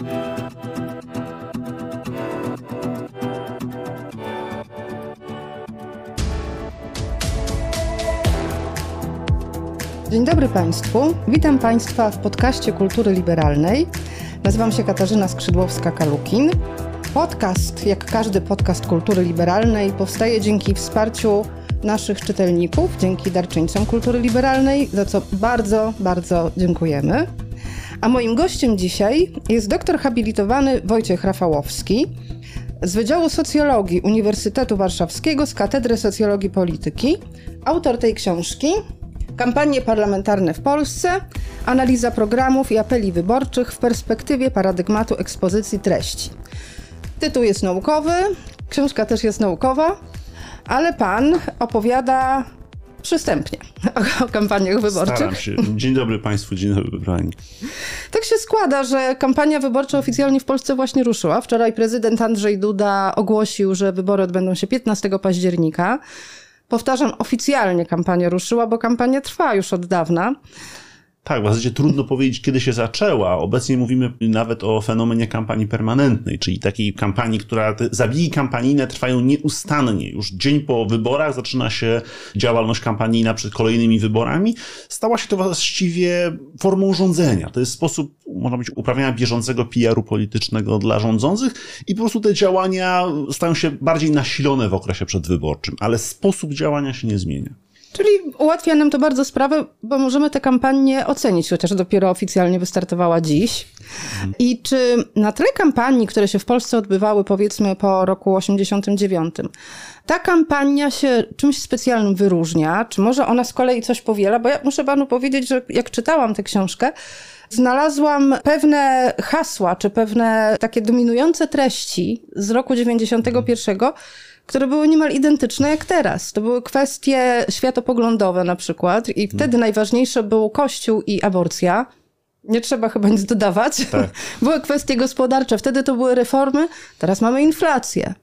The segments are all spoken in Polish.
Dzień dobry Państwu. Witam Państwa w podcaście Kultury Liberalnej. Nazywam się Katarzyna Skrzydłowska-Kalukin. Podcast, jak każdy podcast kultury liberalnej, powstaje dzięki wsparciu naszych czytelników, dzięki darczyńcom kultury liberalnej, za co bardzo, bardzo dziękujemy. A moim gościem dzisiaj jest doktor habilitowany Wojciech Rafałowski z Wydziału Socjologii Uniwersytetu Warszawskiego z Katedry Socjologii Polityki, autor tej książki Kampanie parlamentarne w Polsce, analiza programów i apeli wyborczych w perspektywie paradygmatu ekspozycji treści. Tytuł jest naukowy, książka też jest naukowa, ale pan opowiada przystępnie o, kampaniach wyborczych. Staram się. Dzień dobry Państwu, dzień dobry Pani. Tak się składa, że kampania wyborcza oficjalnie w Polsce właśnie ruszyła. Wczoraj prezydent Andrzej Duda ogłosił, że wybory odbędą się 15 października. Powtarzam, oficjalnie kampania ruszyła, bo kampania trwa już od dawna. Tak, w zasadzie trudno powiedzieć, kiedy się zaczęła. Obecnie mówimy nawet o fenomenie kampanii permanentnej, czyli takiej kampanii, która te zabigi kampanijne trwają nieustannie. Już dzień po wyborach zaczyna się działalność kampanijna przed kolejnymi wyborami. Stała się to właściwie formą rządzenia. To jest sposób, można powiedzieć, uprawiania bieżącego PR-u politycznego dla rządzących i po prostu te działania stają się bardziej nasilone w okresie przedwyborczym, ale sposób działania się nie zmienia. Czyli ułatwia nam to bardzo sprawę, bo możemy tę kampanię ocenić, chociaż dopiero oficjalnie wystartowała dziś. I czy na tle kampanii, które się w Polsce odbywały powiedzmy po roku 89, ta kampania się czymś specjalnym wyróżnia? Czy może ona z kolei coś powiela? Bo ja muszę panu powiedzieć, że jak czytałam tę książkę, znalazłam pewne hasła, czy pewne takie dominujące treści z roku 91, które były niemal identyczne jak teraz. To były kwestie światopoglądowe na przykład i wtedy hmm. najważniejsze był Kościół i aborcja. Nie trzeba chyba nic dodawać. Tak. Były kwestie gospodarcze, wtedy to były reformy, teraz mamy inflację.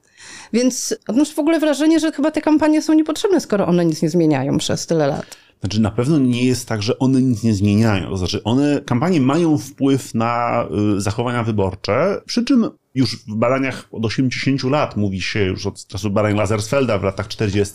Więc odnoszę w ogóle wrażenie, że chyba te kampanie są niepotrzebne, skoro one nic nie zmieniają przez tyle lat. Znaczy, na pewno nie jest tak, że one nic nie zmieniają. To znaczy, one, kampanie mają wpływ na y, zachowania wyborcze, przy czym już w badaniach od 80 lat mówi się, już od czasu badań Lazarsfelda w latach 40.,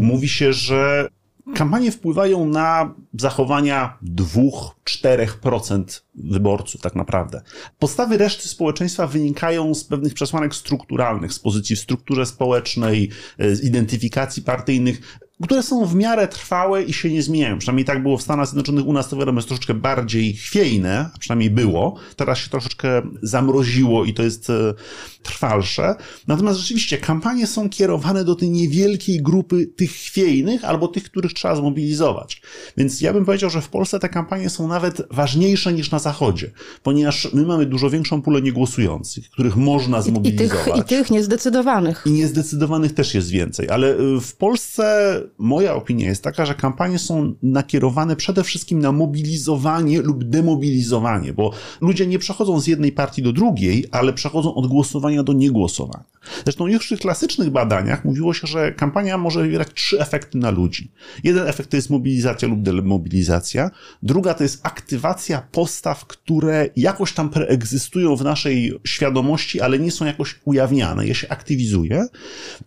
mówi się, że kampanie wpływają na zachowania 2-4% wyborców, tak naprawdę. Postawy reszty społeczeństwa wynikają z pewnych przesłanek strukturalnych, z pozycji w strukturze społecznej, z identyfikacji partyjnych które są w miarę trwałe i się nie zmieniają. Przynajmniej tak było w Stanach Zjednoczonych. U nas to wiadomo jest troszeczkę bardziej chwiejne, a przynajmniej było. Teraz się troszeczkę zamroziło i to jest e, trwalsze. Natomiast rzeczywiście kampanie są kierowane do tej niewielkiej grupy tych chwiejnych albo tych, których trzeba zmobilizować. Więc ja bym powiedział, że w Polsce te kampanie są nawet ważniejsze niż na Zachodzie, ponieważ my mamy dużo większą pulę niegłosujących, których można zmobilizować. I, i, tych, i tych niezdecydowanych. I niezdecydowanych też jest więcej, ale e, w Polsce moja opinia jest taka, że kampanie są nakierowane przede wszystkim na mobilizowanie lub demobilizowanie, bo ludzie nie przechodzą z jednej partii do drugiej, ale przechodzą od głosowania do niegłosowania. Zresztą już w tych klasycznych badaniach mówiło się, że kampania może wywierać trzy efekty na ludzi. Jeden efekt to jest mobilizacja lub demobilizacja, druga to jest aktywacja postaw, które jakoś tam preegzystują w naszej świadomości, ale nie są jakoś ujawniane, je się aktywizuje.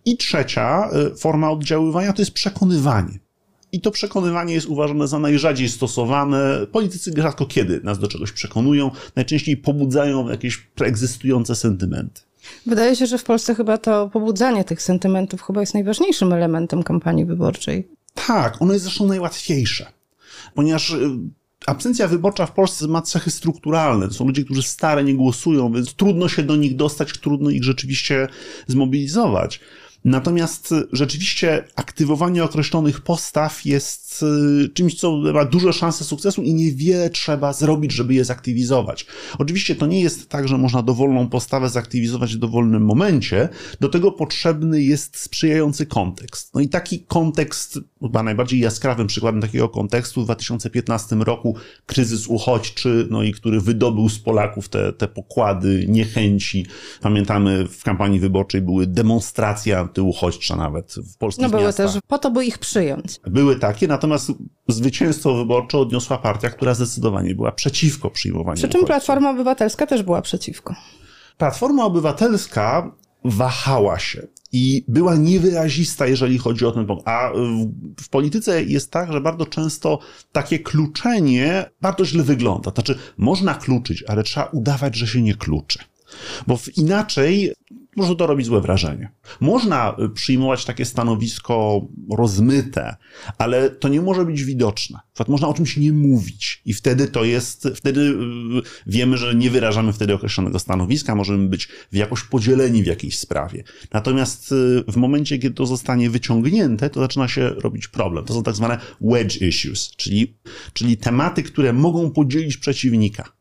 I trzecia y, forma oddziaływania to jest przekonywanie. I to przekonywanie jest uważane za najrzadziej stosowane. Politycy rzadko kiedy nas do czegoś przekonują, najczęściej pobudzają jakieś preegzystujące sentymenty. Wydaje się, że w Polsce chyba to pobudzanie tych sentymentów chyba jest najważniejszym elementem kampanii wyborczej. Tak, ono jest zresztą najłatwiejsze, ponieważ y, absencja wyborcza w Polsce ma cechy strukturalne. To są ludzie, którzy stare nie głosują, więc trudno się do nich dostać, trudno ich rzeczywiście zmobilizować. Natomiast rzeczywiście aktywowanie określonych postaw jest y, czymś, co ma duże szanse sukcesu i niewiele trzeba zrobić, żeby je zaktywizować. Oczywiście to nie jest tak, że można dowolną postawę zaktywizować w dowolnym momencie. Do tego potrzebny jest sprzyjający kontekst. No i taki kontekst, chyba najbardziej jaskrawym przykładem takiego kontekstu w 2015 roku kryzys uchodźczy, no i który wydobył z Polaków te, te pokłady niechęci. Pamiętamy, w kampanii wyborczej były demonstracje antyuchodźcze nawet w polskich No były miastach. też po to, by ich przyjąć. Były takie, natomiast zwycięstwo wyborcze odniosła partia, która zdecydowanie była przeciwko przyjmowaniu Przy czym uchodźców. Platforma Obywatelska też była przeciwko. Platforma Obywatelska wahała się i była niewyrazista, jeżeli chodzi o ten punkt. A w, w polityce jest tak, że bardzo często takie kluczenie bardzo źle wygląda. Znaczy, można kluczyć, ale trzeba udawać, że się nie kluczy. Bo inaczej może to robić złe wrażenie. Można y, przyjmować takie stanowisko rozmyte, ale to nie może być widoczne. Można o czymś nie mówić i wtedy to jest, wtedy y, wiemy, że nie wyrażamy wtedy określonego stanowiska, możemy być w jakoś podzieleni w jakiejś sprawie. Natomiast y, w momencie, kiedy to zostanie wyciągnięte, to zaczyna się robić problem. To są tak zwane wedge issues, czyli, czyli tematy, które mogą podzielić przeciwnika.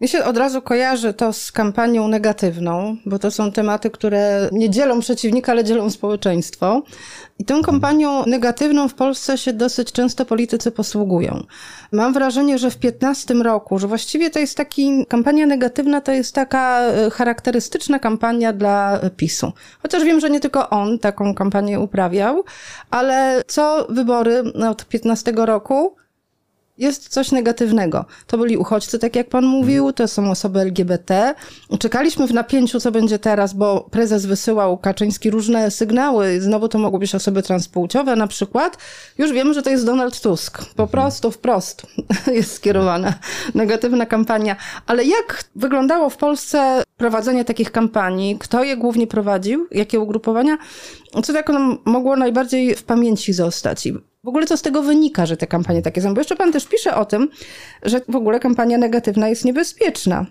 Mi się od razu kojarzy to z kampanią negatywną, bo to są tematy, które nie dzielą przeciwnika, ale dzielą społeczeństwo. I tą kampanią negatywną w Polsce się dosyć często politycy posługują. Mam wrażenie, że w 15 roku, że właściwie to jest taki, kampania negatywna to jest taka e, charakterystyczna kampania dla PiSu. Chociaż wiem, że nie tylko on taką kampanię uprawiał, ale co wybory od 15 roku, jest coś negatywnego. To byli uchodźcy, tak jak pan mówił, to są osoby LGBT. Czekaliśmy w napięciu, co będzie teraz, bo prezes wysyłał Kaczyński różne sygnały. Znowu to mogły być osoby transpłciowe na przykład. Już wiemy, że to jest Donald Tusk. Po prostu wprost jest skierowana negatywna kampania. Ale jak wyglądało w Polsce prowadzenie takich kampanii? Kto je głównie prowadził? Jakie ugrupowania? Co tak nam mogło najbardziej w pamięci zostać? W ogóle co z tego wynika, że te kampanie takie są? Bo jeszcze pan też pisze o tym, że w ogóle kampania negatywna jest niebezpieczna,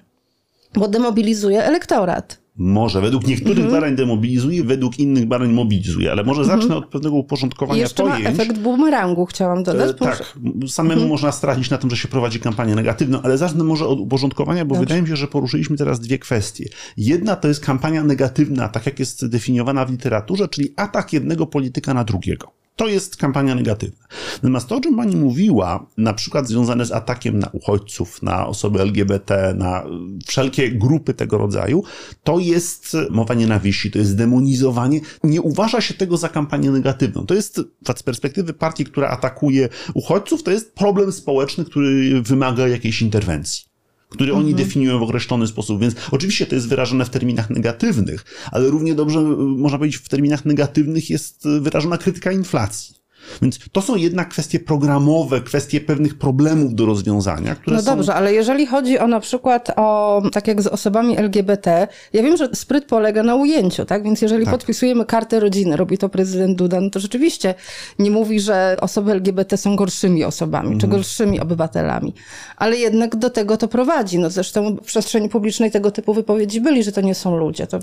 bo demobilizuje elektorat. Może, według niektórych Mhm. badań demobilizuje, według innych badań mobilizuje, ale może zacznę od pewnego uporządkowania jeszcze ma pojęć. efekt bumerangu, chciałam dodać. E, Tak, samemu Mhm. można stracić na tym, że się prowadzi kampanię negatywną, ale zacznę może od uporządkowania, bo Dobrze. wydaje mi się, że poruszyliśmy teraz dwie kwestie. Jedna to jest kampania negatywna, tak jak jest definiowana w literaturze, czyli atak jednego polityka na drugiego. To jest kampania negatywna. Natomiast to, o czym pani mówiła, na przykład związane z atakiem na uchodźców, na osoby LGBT, na y, wszelkie grupy tego rodzaju, to jest mowa nienawiści, to jest demonizowanie. Nie uważa się tego za kampanię negatywną. To jest z perspektywy partii, która atakuje uchodźców, to jest problem społeczny, który wymaga jakiejś interwencji który oni definiują w określony sposób. Więc oczywiście to jest wyrażone w terminach negatywnych, ale równie dobrze y, można powiedzieć w terminach negatywnych jest y, wyrażona krytyka inflacji. Więc to są jednak kwestie programowe, kwestie pewnych problemów do rozwiązania, które No są... dobrze, ale jeżeli chodzi o na przykład o, tak jak z osobami LGBT, ja wiem, że spryt polega na ujęciu, tak? Więc jeżeli Tak. podpisujemy kartę rodziny, robi to prezydent Duda, no to rzeczywiście nie mówi, że osoby LGBT są gorszymi osobami, Mhm. czy gorszymi obywatelami. Ale jednak do tego to prowadzi. No zresztą w przestrzeni publicznej tego typu wypowiedzi byli, że to nie są ludzie. To...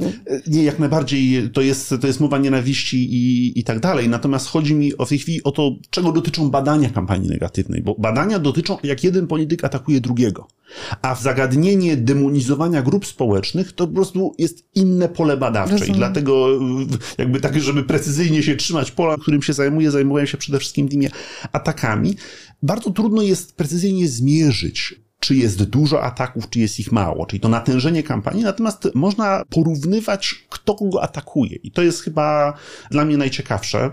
Nie, jak najbardziej to jest, to jest mowa nienawiści i, i tak dalej. Natomiast chodzi mi o w tej chwili o to, czego dotyczą badania kampanii negatywnej, bo badania dotyczą, jak jeden polityk atakuje drugiego. A w zagadnienie demonizowania grup społecznych to po prostu jest inne pole badawcze. Rozumiem. I dlatego, jakby tak, żeby precyzyjnie się trzymać pola, którym się zajmuję, zajmuję się przede wszystkim tymi atakami. Bardzo trudno jest precyzyjnie zmierzyć czy jest dużo ataków, czy jest ich mało, czyli to natężenie kampanii, natomiast można porównywać, kto kogo atakuje. I to jest chyba dla mnie najciekawsze.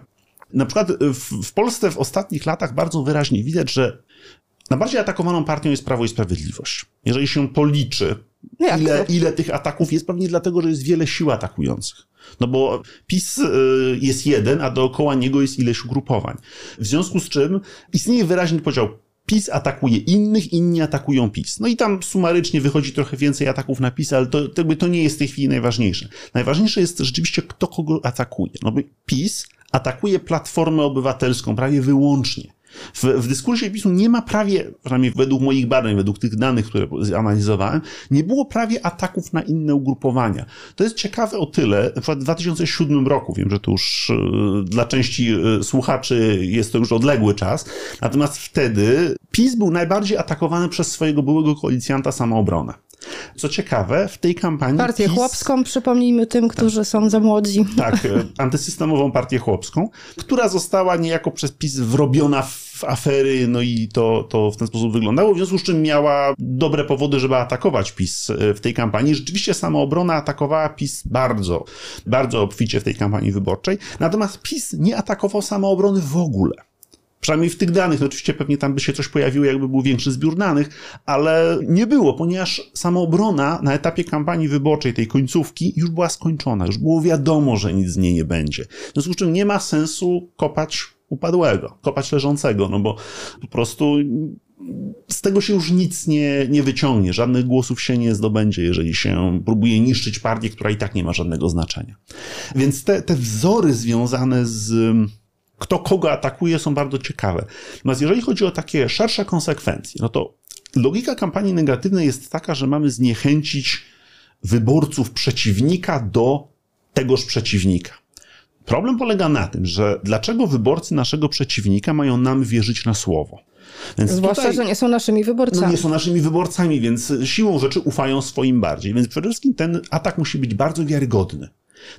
Na przykład w, w Polsce w ostatnich latach bardzo wyraźnie widać, że najbardziej atakowaną partią jest Prawo i Sprawiedliwość. Jeżeli się policzy, No jak ile, to? ile tych ataków jest, pewnie dlatego, że jest wiele sił atakujących. No bo PiS y, jest jeden, a dookoła niego jest ileś ugrupowań. W związku z czym istnieje wyraźny podział. PiS atakuje innych, inni atakują PiS. No i tam sumarycznie wychodzi trochę więcej ataków na PiS, ale to, to, jakby to nie jest w tej chwili najważniejsze. Najważniejsze jest rzeczywiście, kto kogo atakuje. No bo PiS atakuje Platformę Obywatelską prawie wyłącznie. W, w dyskursie PiSu nie ma prawie, przynajmniej według moich badań, według tych danych, które analizowałem, nie było prawie ataków na inne ugrupowania. To jest ciekawe o tyle, na w 2007 roku, wiem, że to już e, dla części e, słuchaczy jest to już odległy czas, natomiast wtedy PiS był najbardziej atakowany przez swojego byłego koalicjanta samoobronę. Co ciekawe, w tej kampanii. Partię PiS, chłopską, przypomnijmy tym, którzy są za młodzi. Tak, e, antysystemową partię chłopską, która została niejako przez PiS wrobiona w afery, no i to, to w ten sposób wyglądało, w związku z czym miała dobre powody, żeby atakować PiS e, w tej kampanii. Rzeczywiście samoobrona atakowała PiS bardzo, bardzo obficie w tej kampanii wyborczej, natomiast PiS nie atakował samoobrony w ogóle. Przynajmniej w tych danych, no oczywiście pewnie tam by się coś pojawiło, jakby był większy zbiór danych, ale nie było, ponieważ samoobrona na etapie kampanii wyborczej, tej końcówki, już była skończona, już było wiadomo, że nic z niej nie będzie. W związku z czym nie ma sensu kopać upadłego, kopać leżącego, no bo po prostu z tego się już nic nie, nie wyciągnie, żadnych głosów się nie zdobędzie, jeżeli się próbuje niszczyć partię, która i tak nie ma żadnego znaczenia. Więc te, te wzory związane z kto kogo atakuje, są bardzo ciekawe. Natomiast jeżeli chodzi o takie szersze konsekwencje, no to logika kampanii negatywnej jest taka, że mamy zniechęcić wyborców przeciwnika do tegoż przeciwnika. Problem polega na tym, że dlaczego wyborcy naszego przeciwnika mają nam wierzyć na słowo? Więc Zwłaszcza, tutaj, że nie są naszymi wyborcami. No nie są naszymi wyborcami, więc siłą rzeczy ufają swoim bardziej. Więc przede wszystkim ten atak musi być bardzo wiarygodny.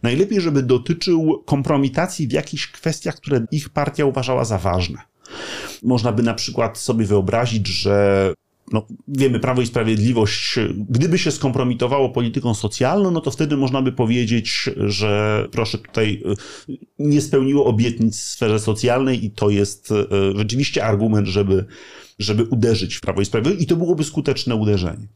Najlepiej, żeby dotyczył kompromitacji w jakichś kwestiach, które ich partia uważała za ważne. Można by na przykład sobie wyobrazić, że no, wiemy, Prawo i Sprawiedliwość, gdyby się skompromitowało polityką socjalną, no to wtedy można by powiedzieć, że proszę tutaj y, nie spełniło obietnic w sferze socjalnej i to jest y, rzeczywiście argument, żeby, żeby uderzyć w Prawo i Sprawiedliwość i to byłoby skuteczne uderzenie.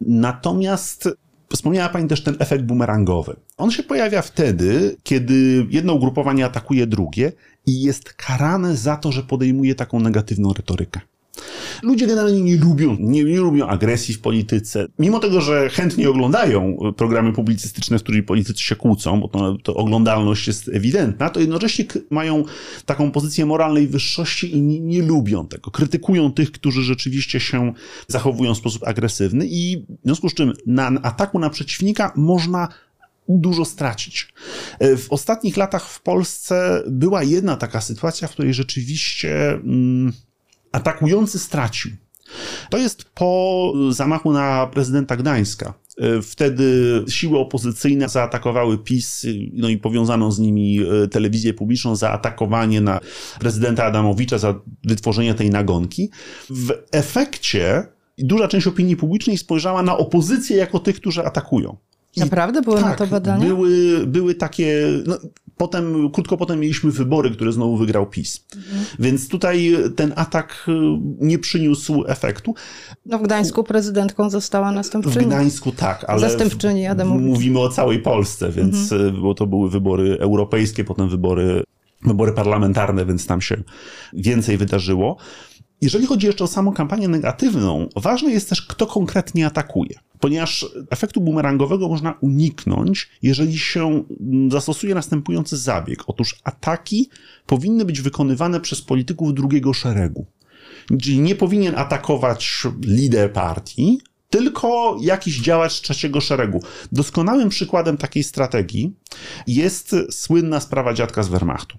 Natomiast Wspomniała Pani też ten efekt bumerangowy. On się pojawia wtedy, kiedy jedno ugrupowanie atakuje drugie i jest karane za to, że podejmuje taką negatywną retorykę. Ludzie generalnie nie lubią, nie, nie, lubią agresji w polityce. Mimo tego, że chętnie oglądają programy publicystyczne, w których politycy się kłócą, bo to, to oglądalność jest ewidentna, to jednocześnie mają taką pozycję moralnej wyższości i nie, nie lubią tego. Krytykują tych, którzy rzeczywiście się zachowują w sposób agresywny i w związku z czym na ataku na przeciwnika można dużo stracić. W ostatnich latach w Polsce była jedna taka sytuacja, w której rzeczywiście. Mm, atakujący stracił. To jest po zamachu na prezydenta Gdańska. Wtedy siły opozycyjne zaatakowały PiS, no i powiązaną z nimi e, telewizję publiczną za atakowanie na prezydenta Adamowicza, za wytworzenie tej nagonki. W efekcie duża część opinii publicznej spojrzała na opozycję jako tych, którzy atakują. Naprawdę były tak, na to badania? Były, były takie. No, potem, krótko potem mieliśmy wybory, które znowu wygrał PiS. Mhm. Więc tutaj ten atak y, nie przyniósł efektu. No w Gdańsku prezydentką została następczyni. W Gdańsku tak, ale Zastępczyni Adamowicz. mówimy o całej Polsce, więc mhm. Y, bo to były wybory europejskie, potem wybory, wybory parlamentarne, więc tam się więcej wydarzyło. Jeżeli chodzi jeszcze o samą kampanię negatywną, ważne jest też, kto konkretnie atakuje ponieważ efektu bumerangowego można uniknąć, jeżeli się zastosuje następujący zabieg. Otóż ataki powinny być wykonywane przez polityków drugiego szeregu. Czyli nie powinien atakować lider partii, tylko jakiś działacz trzeciego szeregu. Doskonałym przykładem takiej strategii jest słynna sprawa dziadka z Wehrmachtu.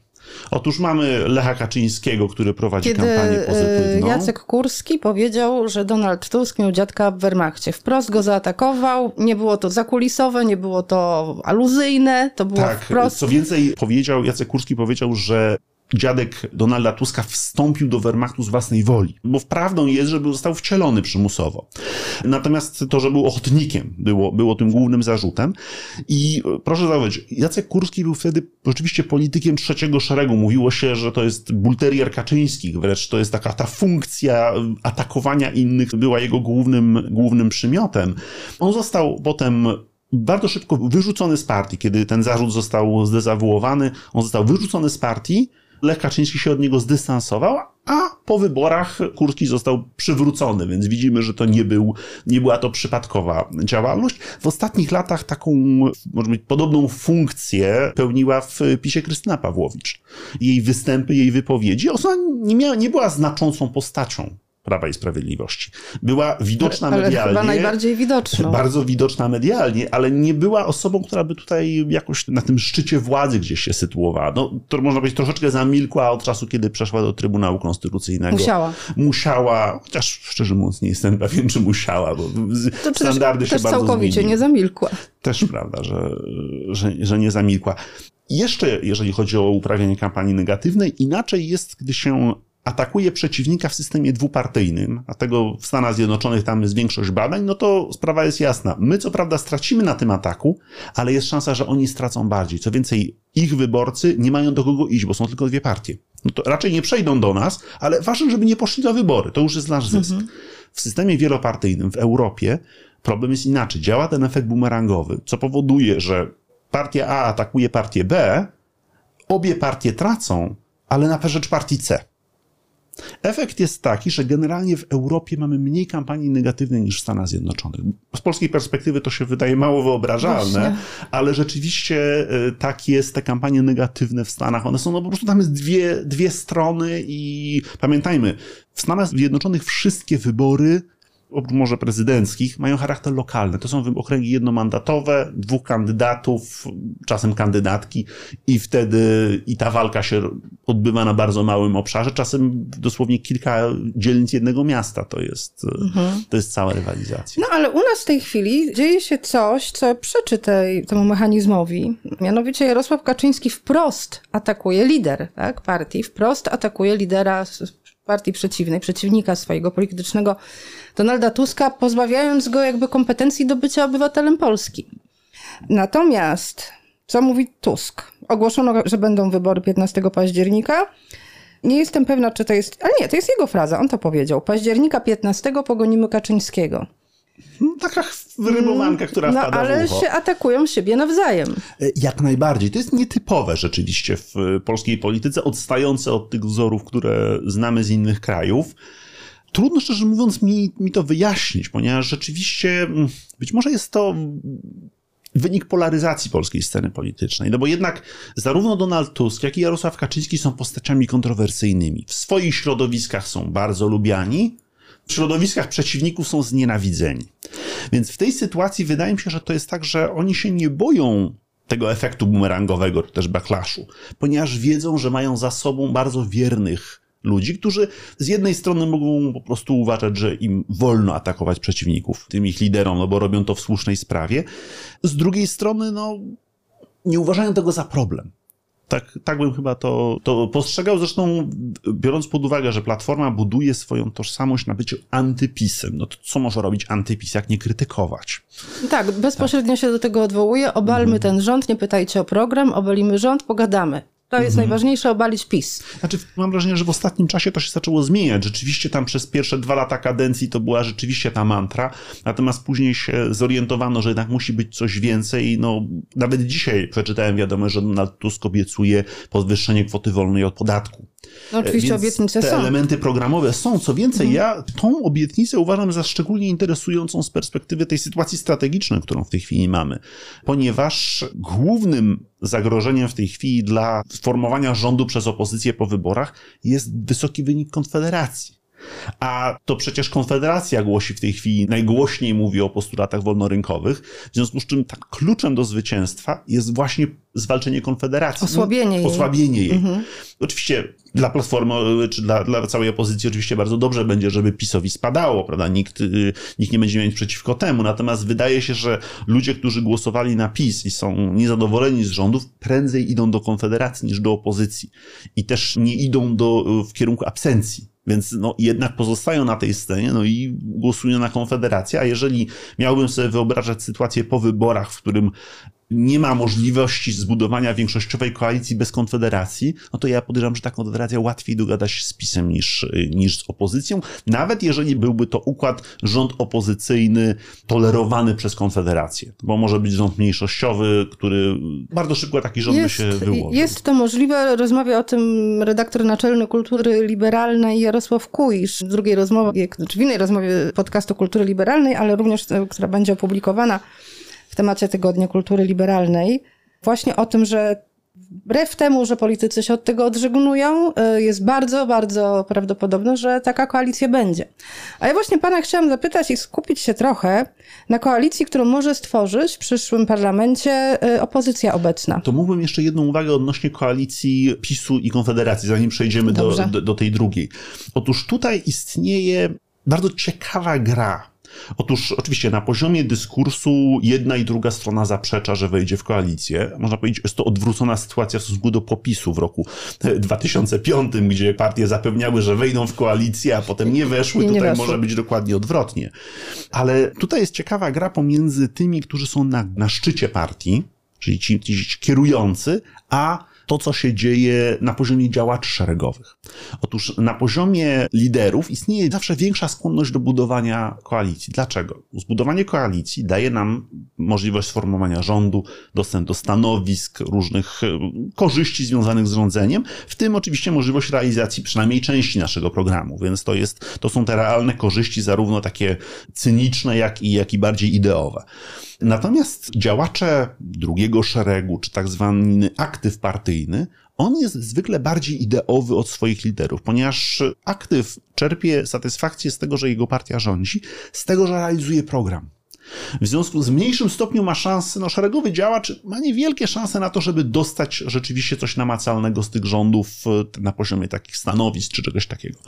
Otóż mamy Lecha Kaczyńskiego, który prowadzi Kiedy kampanię e, pozytywną. Jacek Kurski powiedział, że Donald Tusk miał dziadka w Wehrmachcie. Wprost go zaatakował. Nie było to zakulisowe, nie było to aluzyjne, to było tak, wprost. Co więcej, powiedział, Jacek Kurski powiedział, że dziadek Donalda Tuska wstąpił do Wehrmachtu z własnej woli, bo wprawdą jest, że został wcielony przymusowo. Natomiast to, że był ochotnikiem, było, było tym głównym zarzutem. I proszę zauważyć, Jacek Kurski był wtedy rzeczywiście politykiem trzeciego szeregu. Mówiło się, że to jest bulterier Kaczyńskich, wręcz to jest taka ta funkcja atakowania innych była jego głównym, głównym przymiotem. On został potem bardzo szybko wyrzucony z partii, kiedy ten zarzut został zdezawuowany. On został wyrzucony z partii Lech Kaczyński się od niego zdystansował, a po wyborach Kurski został przywrócony, więc widzimy, że to nie, był, nie była to przypadkowa działalność. W ostatnich latach taką, może być, podobną funkcję pełniła w PiSie Krystyna Pawłowicz. Jej występy, jej wypowiedzi, ona nie, miała, nie była znaczącą postacią Prawa i Sprawiedliwości. Była widoczna ale, ale medialnie. chyba najbardziej widoczna. Bardzo widoczna medialnie, ale nie była osobą, która by tutaj jakoś na tym szczycie władzy gdzieś się sytuowała. No, to można powiedzieć, troszeczkę zamilkła od czasu, kiedy przeszła do Trybunału Konstytucyjnego. Musiała. Musiała, chociaż szczerze mówiąc nie jestem pewien, czy musiała, bo to standardy się też bardzo całkowicie zmieniły. nie zamilkła. Też prawda, że, że, że nie zamilkła. Jeszcze, jeżeli chodzi o uprawianie kampanii negatywnej, inaczej jest, gdy się atakuje przeciwnika w systemie dwupartyjnym, a tego w Stanach Zjednoczonych tam jest większość badań, no to sprawa jest jasna. My co prawda stracimy na tym ataku, ale jest szansa, że oni stracą bardziej. Co więcej, ich wyborcy nie mają do kogo iść, bo są tylko dwie partie. No to raczej nie przejdą do nas, ale ważne, żeby nie poszli na wybory. To już jest nasz zysk. Mhm. W systemie wielopartyjnym w Europie problem jest inaczej. Działa ten efekt bumerangowy, co powoduje, że partia A atakuje partię B, obie partie tracą, ale na rzecz partii C. Efekt jest taki, że generalnie w Europie mamy mniej kampanii negatywnej niż w Stanach Zjednoczonych. Z polskiej perspektywy to się wydaje mało wyobrażalne, Właśnie. ale rzeczywiście e, tak jest, te kampanie negatywne w Stanach, one są no po prostu tam jest dwie, dwie strony i pamiętajmy, w Stanach Zjednoczonych wszystkie wybory oprócz może prezydenckich, mają charakter lokalny. To są okręgi jednomandatowe, dwóch kandydatów, czasem kandydatki i wtedy i ta walka się odbywa na bardzo małym obszarze, czasem dosłownie kilka dzielnic jednego miasta to jest, mhm. to jest cała rywalizacja. No ale u nas w tej chwili dzieje się coś, co przeczy tej, temu mechanizmowi. Mianowicie Jarosław Kaczyński wprost atakuje lider tak, partii, wprost atakuje lidera partii przeciwnej, przeciwnika swojego politycznego Donalda Tuska, pozbawiając go jakby kompetencji do bycia obywatelem Polski. Natomiast, co mówi Tusk? Ogłoszono, że będą wybory 15 października. Nie jestem pewna, czy to jest. Ale nie, to jest jego fraza, on to powiedział. Października 15 pogonimy Kaczyńskiego. No, taka wyrymowanka, która no, wpada ale w ucho. się atakują siebie nawzajem. E, jak najbardziej. To jest nietypowe rzeczywiście w polskiej polityce, odstające od tych wzorów, które znamy z innych krajów. Trudno, szczerze mówiąc, mi, mi to wyjaśnić, ponieważ rzeczywiście mm, być może jest to wynik polaryzacji polskiej sceny politycznej. No bo jednak zarówno Donald Tusk, jak i Jarosław Kaczyński są postaciami kontrowersyjnymi. W swoich środowiskach są bardzo lubiani, w środowiskach przeciwników są znienawidzeni. Więc w tej sytuacji wydaje mi się, że to jest tak, że oni się nie boją tego efektu bumerangowego, czy też backlashu, ponieważ wiedzą, że mają za sobą bardzo wiernych ludzi, którzy z jednej strony mogą po prostu uważać, że im wolno atakować przeciwników, tym ich liderom, no bo robią to w słusznej sprawie. Z drugiej strony, no, nie uważają tego za problem. Tak, tak bym chyba to, to postrzegał. Zresztą, biorąc pod uwagę, że Platforma buduje swoją tożsamość na byciu antypisem, no to co może robić antypis, jak nie krytykować? Tak, bezpośrednio tak. się do tego odwołuje. Obalmy mhm. ten rząd, nie pytajcie o program, obalimy rząd, pogadamy. To jest mhm. najważniejsze, obalić PiS. Znaczy, mam wrażenie, że w ostatnim czasie to się zaczęło zmieniać. Rzeczywiście tam przez pierwsze dwa lata kadencji to była rzeczywiście ta mantra, natomiast później się zorientowano, że jednak musi być coś więcej. No, nawet dzisiaj przeczytałem wiadomość, że Donald Tusk obiecuje podwyższenie kwoty wolnej od podatku. No oczywiście Więc obietnice te są. elementy programowe są. Co więcej, mhm. ja tą obietnicę uważam za szczególnie interesującą z perspektywy tej sytuacji strategicznej, którą w tej chwili mamy, ponieważ głównym zagrożeniem w tej chwili dla sformowania rządu przez opozycję po wyborach jest wysoki wynik Konfederacji. A to przecież Konfederacja głosi w tej chwili, najgłośniej mówi o postulatach wolnorynkowych, w związku z czym tak kluczem do zwycięstwa jest właśnie zwalczenie Konfederacji. Osłabienie jej. Osłabienie jej. Mhm. Oczywiście dla Platformy, czy dla, dla całej opozycji oczywiście bardzo dobrze będzie, żeby PiSowi spadało, prawda? Nikt, y, nikt nie będzie mieć przeciwko temu. Natomiast wydaje się, że ludzie, którzy głosowali na PiS i są niezadowoleni z rządów, prędzej idą do Konfederacji niż do opozycji. I też nie idą do, w kierunku absencji. Więc no, jednak pozostają na tej scenie, no i głosują na Konfederację, a jeżeli miałbym sobie wyobrażać sytuację po wyborach, w którym nie ma możliwości zbudowania większościowej koalicji bez konfederacji, no to ja podejrzewam, że ta konfederacja łatwiej dogada się z PiSem niż, niż z opozycją, nawet jeżeli byłby to układ rząd opozycyjny tolerowany przez konfederację, bo może być rząd mniejszościowy, który bardzo szybko taki rząd jest, by się wyłożył. Jest to możliwe, rozmawia o tym redaktor naczelny Kultury Liberalnej Jarosław Kuisz w drugiej rozmowie, czy w innej rozmowie podcastu Kultury Liberalnej, ale również, która będzie opublikowana w temacie Tygodnia Kultury Liberalnej, właśnie o tym, że wbrew temu, że politycy się od tego odżegnują, y, jest bardzo, bardzo prawdopodobne, że taka koalicja będzie. A ja właśnie pana chciałam zapytać i skupić się trochę na koalicji, którą może stworzyć w przyszłym parlamencie y, opozycja obecna. To mógłbym jeszcze jedną uwagę odnośnie koalicji PiSu i Konfederacji, zanim przejdziemy do, do, do tej drugiej. Otóż tutaj istnieje bardzo ciekawa gra Otóż oczywiście na poziomie dyskursu jedna i druga strona zaprzecza, że wejdzie w koalicję. Można powiedzieć, jest to odwrócona sytuacja w stosunku do popisu w roku 2005, gdzie partie zapewniały, że wejdą w koalicję, a potem nie weszły. Nie tutaj weszły. może być dokładnie odwrotnie. Ale tutaj jest ciekawa gra pomiędzy tymi, którzy są na, na szczycie partii, czyli ci, ci kierujący, a to, co się dzieje na poziomie działaczy szeregowych. Otóż na poziomie liderów istnieje zawsze większa skłonność do budowania koalicji. Dlaczego? Zbudowanie koalicji daje nam możliwość sformowania rządu, dostęp do stanowisk, różnych e, korzyści związanych z rządzeniem, w tym oczywiście możliwość realizacji przynajmniej części naszego programu, więc to, jest, to są te realne korzyści, zarówno takie cyniczne, jak i, jak i bardziej ideowe. Natomiast działacze drugiego szeregu, czy tak zwany aktyw partyjny, on jest zwykle bardziej ideowy od swoich liderów, ponieważ aktyw czerpie satysfakcję z tego, że jego partia rządzi, z tego, że realizuje program. W związku z mniejszym stopniu ma szansę, no szeregowy działacz ma niewielkie szanse na to, żeby dostać rzeczywiście coś namacalnego z tych rządów na poziomie takich stanowisk czy czegoś takiego.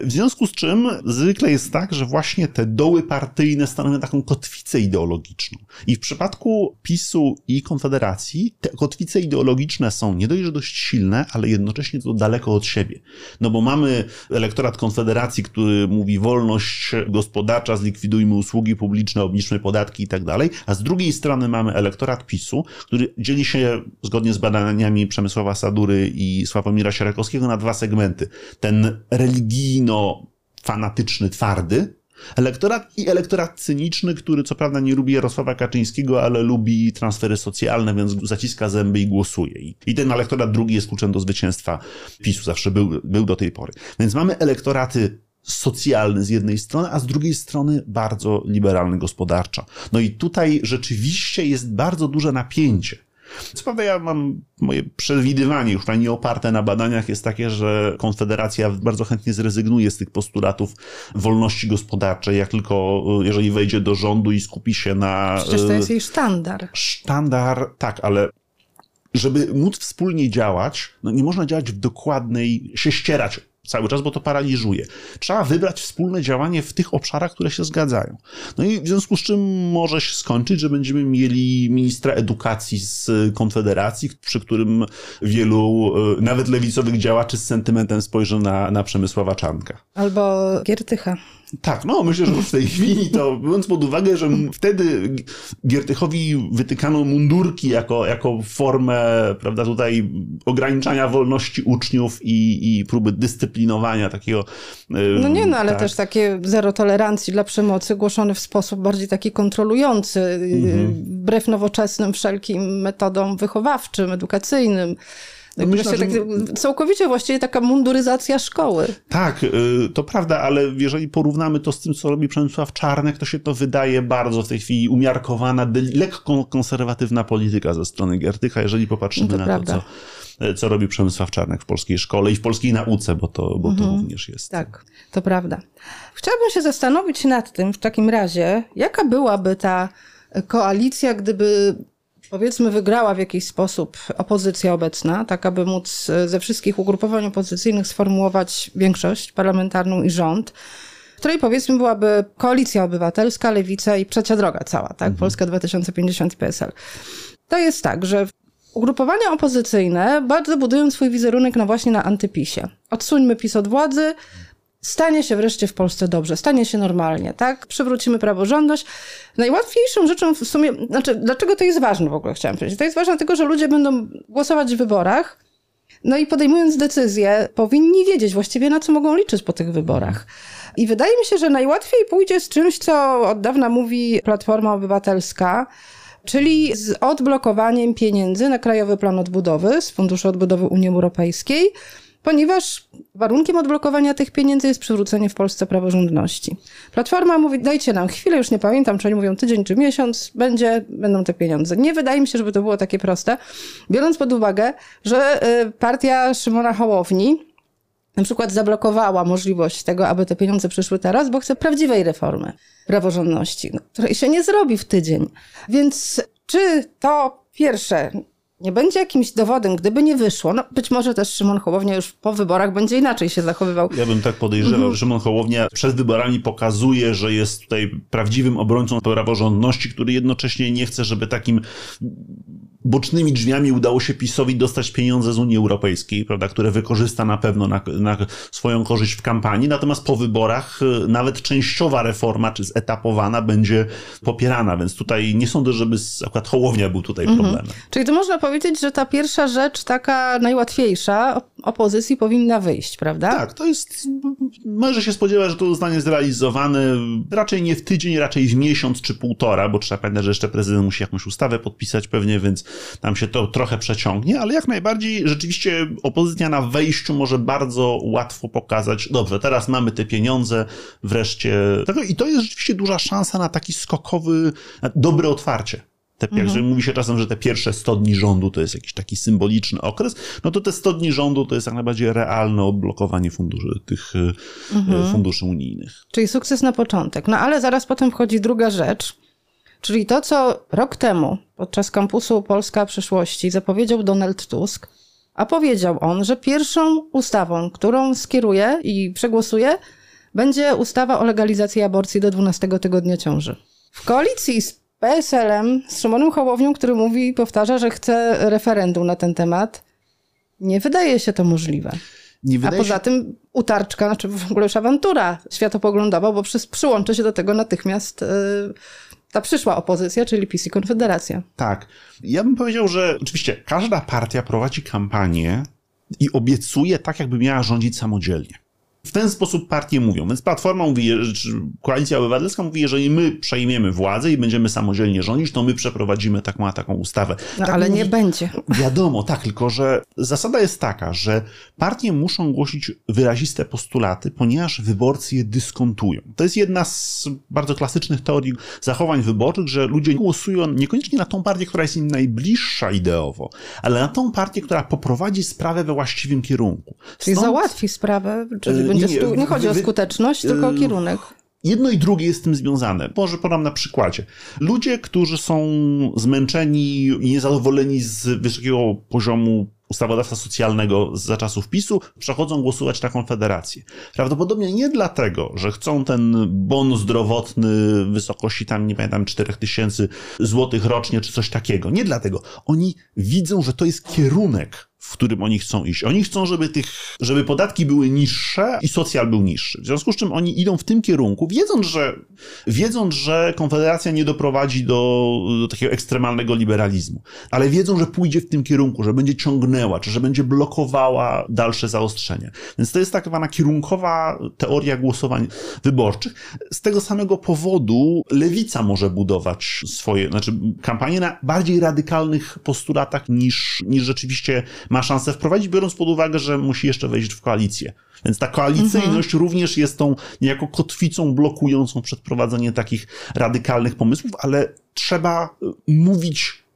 W związku z czym zwykle jest tak, że właśnie te doły partyjne stanowią taką kotwicę ideologiczną. I w przypadku PiSu i Konfederacji te kotwice ideologiczne są nie dość, że dość silne, ale jednocześnie to daleko od siebie. No bo mamy elektorat Konfederacji, który mówi wolność gospodarcza, zlikwidujmy usługi publiczne, obniżmy podatki i tak dalej, a z drugiej strony mamy elektorat PiSu, który dzieli się zgodnie z badaniami Przemysława Sadury i Sławomira Sierakowskiego na dwa segmenty. Ten religijno-fanatyczny, twardy, Elektorat i elektorat cyniczny, który co prawda nie lubi Jarosława Kaczyńskiego, ale lubi transfery socjalne, więc zaciska zęby i głosuje. I ten elektorat drugi jest kluczem do zwycięstwa PiSu, zawsze był, był do tej pory. Więc mamy elektoraty socjalny z jednej strony, a z drugiej strony bardzo liberalny gospodarczo. No i tutaj rzeczywiście jest bardzo duże napięcie. Co prawda ja mam moje przewidywanie, już nie oparte na badaniach, jest takie, że Konfederacja bardzo chętnie zrezygnuje z tych postulatów wolności gospodarczej, jak tylko, jeżeli wejdzie do rządu i skupi się na... Przecież to jest jej sztandar. Sztandar, tak, ale żeby móc wspólnie działać, no nie można działać w dokładnej, się ścierać cały czas, bo to paraliżuje. Trzeba wybrać wspólne działanie w tych obszarach, które się zgadzają. No i w związku z czym może się skończyć, że będziemy mieli ministra edukacji z Konfederacji, przy którym wielu, e, nawet lewicowych działaczy z sentymentem spojrzy na, na Przemysława Czanka. Albo Giertycha. Tak, no myślę, że w tej chwili to, biorąc pod uwagę, że wtedy Giertychowi wytykano mundurki jako, jako formę, prawda, tutaj ograniczania wolności uczniów i, i próby dyscyplinowania takiego. No nie, no ale tak. też takie zero tolerancji dla przemocy głoszone w sposób bardziej taki kontrolujący, mhm. wbrew nowoczesnym wszelkim metodom wychowawczym, edukacyjnym. No myślę, tak, całkowicie właściwie taka munduryzacja szkoły. Tak, y, to prawda, ale jeżeli porównamy to z tym, co robi Przemysław Czarnek, to się to wydaje bardzo w tej chwili umiarkowana, lekko konserwatywna polityka ze strony Giertycha, jeżeli popatrzymy no to na to, co, co robi Przemysław Czarnek w polskiej szkole i w polskiej nauce, bo to, bo to mhm. również jest. Tak, to prawda. Chciałabym się zastanowić nad tym w takim razie, jaka byłaby ta koalicja, gdyby powiedzmy wygrała w jakiś sposób opozycja obecna, tak aby móc e, ze wszystkich ugrupowań opozycyjnych sformułować większość parlamentarną i rząd, w której powiedzmy byłaby koalicja obywatelska, lewica i trzecia droga cała, tak? Mhm. Polska 2050 i PSL. To jest tak, że ugrupowania opozycyjne bardzo budują swój wizerunek na właśnie na antypisie. Odsuńmy PiS od władzy, stanie się wreszcie w Polsce dobrze, stanie się normalnie, tak? Przywrócimy praworządność. Najłatwiejszą rzeczą w sumie, znaczy, dlaczego to jest ważne w ogóle, chciałam powiedzieć? To jest ważne dlatego, że ludzie będą głosować w wyborach, no i podejmując decyzje, powinni wiedzieć właściwie, na co mogą liczyć po tych wyborach. I wydaje mi się, że najłatwiej pójdzie z czymś, co od dawna mówi Platforma Obywatelska, czyli z odblokowaniem pieniędzy na Krajowy Plan Odbudowy z Funduszu Odbudowy Unii Europejskiej, ponieważ warunkiem odblokowania tych pieniędzy jest przywrócenie w Polsce praworządności. Platforma mówi, dajcie nam chwilę, już nie pamiętam, czy oni mówią tydzień czy miesiąc, będzie, będą te pieniądze. Nie wydaje mi się, żeby to było takie proste, biorąc pod uwagę, że y, partia Szymona Hołowni na przykład zablokowała możliwość tego, aby te pieniądze przyszły teraz, bo chce prawdziwej reformy praworządności, no, której się nie zrobi w tydzień. Więc czy to pierwsze nie będzie jakimś dowodem, gdyby nie wyszło. No, być może też Szymon Hołownia już po wyborach będzie inaczej się zachowywał. Ja bym tak podejrzewał, mhm. że Szymon Hołownia przed wyborami pokazuje, że jest tutaj prawdziwym obrońcą praworządności, który jednocześnie nie chce, żeby takim bocznymi drzwiami udało się PiSowi dostać pieniądze z Unii Europejskiej, prawda, które wykorzysta na pewno na, na swoją korzyść w kampanii, natomiast po wyborach y, nawet częściowa reforma, czy zetapowana, będzie popierana, więc tutaj nie sądzę, żeby akurat Hołownia był tutaj mhm. problemem. Czyli to można powiedzieć, że ta pierwsza rzecz, taka najłatwiejsza, opozycji powinna wyjść, prawda? Tak, to jest, może się spodziewać, że to zostanie zrealizowane raczej nie w tydzień, raczej w miesiąc czy półtora, bo trzeba pamiętać, że jeszcze prezydent musi jakąś ustawę podpisać pewnie, więc tam się to trochę przeciągnie, ale jak najbardziej rzeczywiście opozycja na wejściu może bardzo łatwo pokazać, dobrze, teraz mamy te pieniądze, wreszcie tego i to jest rzeczywiście duża szansa na taki skokowy, dobre otwarcie. Te, mhm. Jak mówi się czasem, że te pierwsze 100 dni rządu to jest jakiś taki symboliczny okres, no to te 100 dni rządu to jest jak najbardziej realne odblokowanie funduszy, tych e, mhm. funduszy unijnych. Czyli sukces na początek. No ale zaraz potem wchodzi druga rzecz, czyli to, co rok temu podczas kampusu Polska Przyszłości zapowiedział Donald Tusk, a powiedział on, że pierwszą ustawą, którą skieruje i przegłosuje, będzie ustawa o legalizacji aborcji do 12 tygodnia ciąży. W koalicji z PSL-em, z Szymonem Hołownią, który mówi i powtarza, że chce referendum na ten temat, nie wydaje się to możliwe. A poza się... tym utarczka, znaczy w ogóle już awantura światopoglądowa, bo przy, przyłączy się do tego natychmiast yy, ta przyszła opozycja, czyli PiS i Konfederacja. Tak. Ja bym powiedział, że oczywiście każda partia prowadzi kampanię i obiecuje tak, jakby miała rządzić samodzielnie. W ten sposób partie mówią. Więc Platforma mówi, czy Koalicja Obywatelska mówi, jeżeli my przejmiemy władzę i będziemy samodzielnie rządzić, to my przeprowadzimy taką, taką ustawę. No, tak ale mówi, nie będzie. Wiadomo, tak, tylko że zasada jest taka, że partie muszą głosić wyraziste postulaty, ponieważ wyborcy je dyskontują. To jest jedna z bardzo klasycznych teorii zachowań wyborczych, że ludzie głosują niekoniecznie na tą partię, która jest im najbliższa ideowo, ale na tą partię, która poprowadzi sprawę we właściwym kierunku. Czyli Stąd... załatwi sprawę, czyli nie, nie chodzi o skuteczność, tylko o y, kierunek. Jedno i drugie jest z tym związane. Może podam na przykładzie. Ludzie, którzy są zmęczeni i niezadowoleni z wysokiego poziomu ustawodawstwa socjalnego za czasów PiSu, przechodzą głosować na Konfederację. Prawdopodobnie nie dlatego, że chcą ten bon zdrowotny w wysokości tam, nie pamiętam, 4000 złotych rocznie, czy coś takiego. Nie dlatego. Oni widzą, że to jest kierunek, w którym oni chcą iść. Oni chcą, żeby tych, żeby podatki były niższe i socjal był niższy. W związku z czym oni idą w tym kierunku, wiedząc, że, wiedząc, że Konfederacja nie doprowadzi do, do takiego ekstremalnego liberalizmu, ale wiedzą, że pójdzie w tym kierunku, że będzie ciągnęła, czy że będzie blokowała dalsze zaostrzenia. Więc to jest tak zwana kierunkowa teoria głosowań wyborczych. Z tego samego powodu lewica może budować swoje, znaczy kampanię na bardziej radykalnych postulatach niż, niż rzeczywiście ma szansę wprowadzić, biorąc pod uwagę, że musi jeszcze wejść w koalicję. Więc ta koalicyjność mhm. również jest tą niejako kotwicą blokującą przeprowadzenie takich radykalnych pomysłów, ale trzeba y, mówić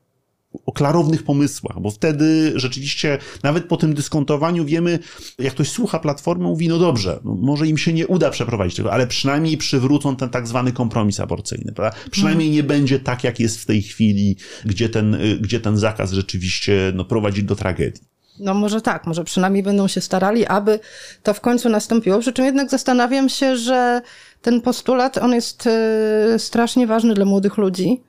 o klarownych pomysłach, bo wtedy rzeczywiście nawet po tym dyskontowaniu wiemy, jak ktoś słucha platformy, mówi, no dobrze, no może im się nie uda przeprowadzić tego, ale przynajmniej przywrócą ten tak zwany kompromis aborcyjny, prawda? Przynajmniej hmm. nie będzie tak, jak jest w tej chwili, gdzie ten, gdzie ten zakaz rzeczywiście no, prowadzi do tragedii. No może tak, może przynajmniej będą się starali, aby to w końcu nastąpiło. Przy czym jednak zastanawiam się, że ten postulat, on jest e, strasznie ważny dla młodych ludzi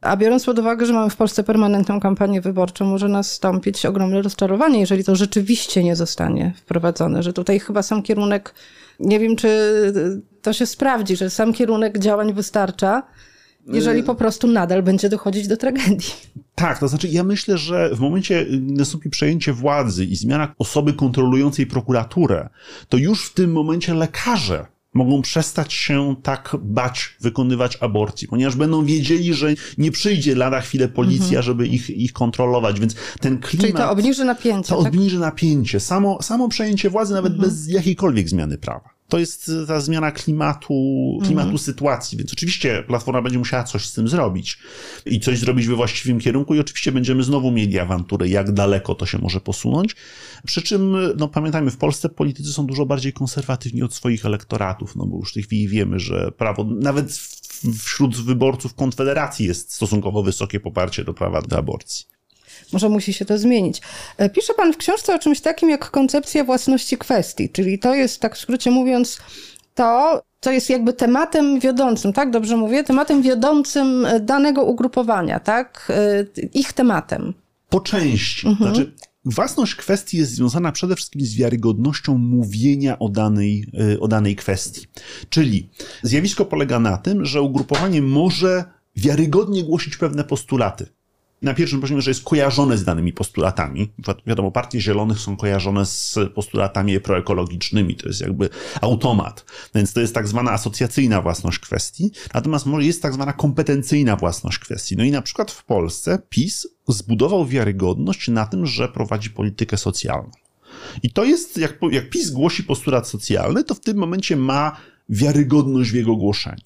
a biorąc pod uwagę, że mamy w Polsce permanentną kampanię wyborczą, może nastąpić ogromne rozczarowanie, jeżeli to rzeczywiście nie zostanie wprowadzone. Że tutaj chyba sam kierunek, nie wiem czy to się sprawdzi, że sam kierunek działań wystarcza, jeżeli po prostu nadal będzie dochodzić do tragedii. Tak, to znaczy ja myślę, że w momencie nastąpi przejęcie władzy i zmiana osoby kontrolującej prokuraturę, to już w tym momencie lekarze mogą przestać się tak bać wykonywać aborcji, ponieważ będą wiedzieli, że nie przyjdzie lada chwilę policja, mhm. żeby ich, ich kontrolować, więc ten klimat... Czyli to obniży napięcie, To tak? obniży napięcie. Samo, samo przejęcie władzy nawet mhm. bez jakiejkolwiek zmiany prawa to jest ta zmiana klimatu, klimatu mhm. sytuacji, więc oczywiście Platforma będzie musiała coś z tym zrobić i coś zrobić we właściwym kierunku i oczywiście będziemy znowu mieli awanturę, jak daleko to się może posunąć. Przy czym, no pamiętajmy, w Polsce politycy są dużo bardziej konserwatywni od swoich elektoratów, no bo już w tej chwili wiemy, że prawo, nawet wśród wyborców Konfederacji jest stosunkowo wysokie poparcie do prawa do aborcji. Może musi się to zmienić. E, pisze pan w książce o czymś takim jak koncepcja własności kwestii, czyli to jest, tak w skrócie mówiąc, to, co jest jakby tematem wiodącym, tak? Dobrze mówię? Tematem wiodącym danego ugrupowania, tak? E, ich tematem. Po części. Mhm. Znaczy, Własność kwestii jest związana przede wszystkim z wiarygodnością mówienia o danej, e, o danej kwestii. Czyli zjawisko polega na tym, że ugrupowanie może wiarygodnie głosić pewne postulaty na pierwszym poziomie, że jest kojarzone z danymi postulatami. Wiadomo, partie zielonych są kojarzone z postulatami proekologicznymi, to jest jakby automat. Więc to jest tak zwana asocjacyjna własność kwestii, natomiast może jest tak zwana kompetencyjna własność kwestii. No i na przykład w Polsce PiS zbudował wiarygodność na tym, że prowadzi politykę socjalną. I to jest, jak, jak PiS głosi postulat socjalny, to w tym momencie ma wiarygodność w jego głoszeniu.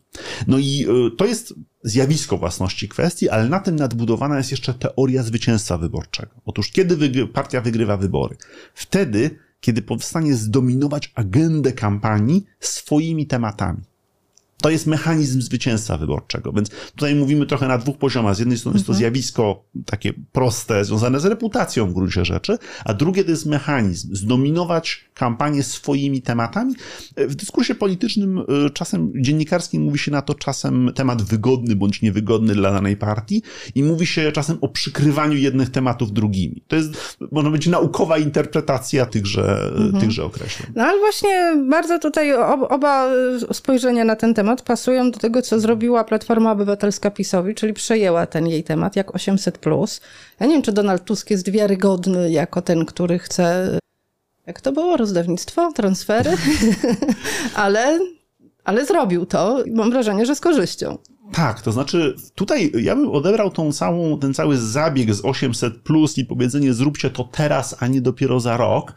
No i y, to jest zjawisko własności kwestii, ale na tym nadbudowana jest jeszcze teoria zwycięstwa wyborczego. Otóż kiedy partia wygrywa wybory? Wtedy, kiedy powstanie zdominować agendę kampanii swoimi tematami. To jest mechanizm zwycięstwa wyborczego, więc tutaj mówimy trochę na dwóch poziomach. Z jednej strony jest to mhm. zjawisko takie proste, związane z reputacją w gruncie rzeczy, a drugie to jest mechanizm zdominować kampanię swoimi tematami. W dyskursie politycznym, e, czasem dziennikarskim mówi się na to czasem temat wygodny bądź niewygodny dla danej partii i mówi się czasem o przykrywaniu jednych tematów drugimi. To jest, można być naukowa interpretacja tychże, mhm. tychże określeń. No ale właśnie bardzo tutaj oba spojrzenia na ten temat temat pasują do tego, co zrobiła Platforma Obywatelska PiSowi, czyli przejęła ten jej temat jak 800+. Ja nie wiem, czy Donald Tusk jest wiarygodny jako ten, który chce... Jak to było? Rozdawnictwo? Transfery? ale, ale zrobił to mam wrażenie, że z korzyścią. Tak, to znaczy tutaj ja bym odebrał tą całą, ten cały zabieg z 800 plus i powiedzenie zróbcie to teraz, a nie dopiero za rok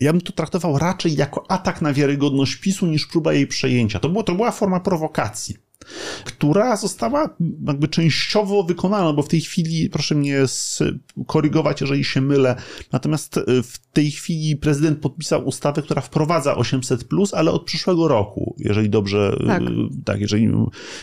ja bym to traktował raczej jako atak na wiarygodność PiSu niż próba jej przejęcia. To, było, to była forma prowokacji która została jakby częściowo wykonana, bo w tej chwili, proszę mnie korygować, jeżeli się mylę, natomiast e, w tej chwili prezydent podpisał ustawę, która wprowadza 800+, plus, ale od przyszłego roku, jeżeli dobrze, e, tak, tak jeżeli,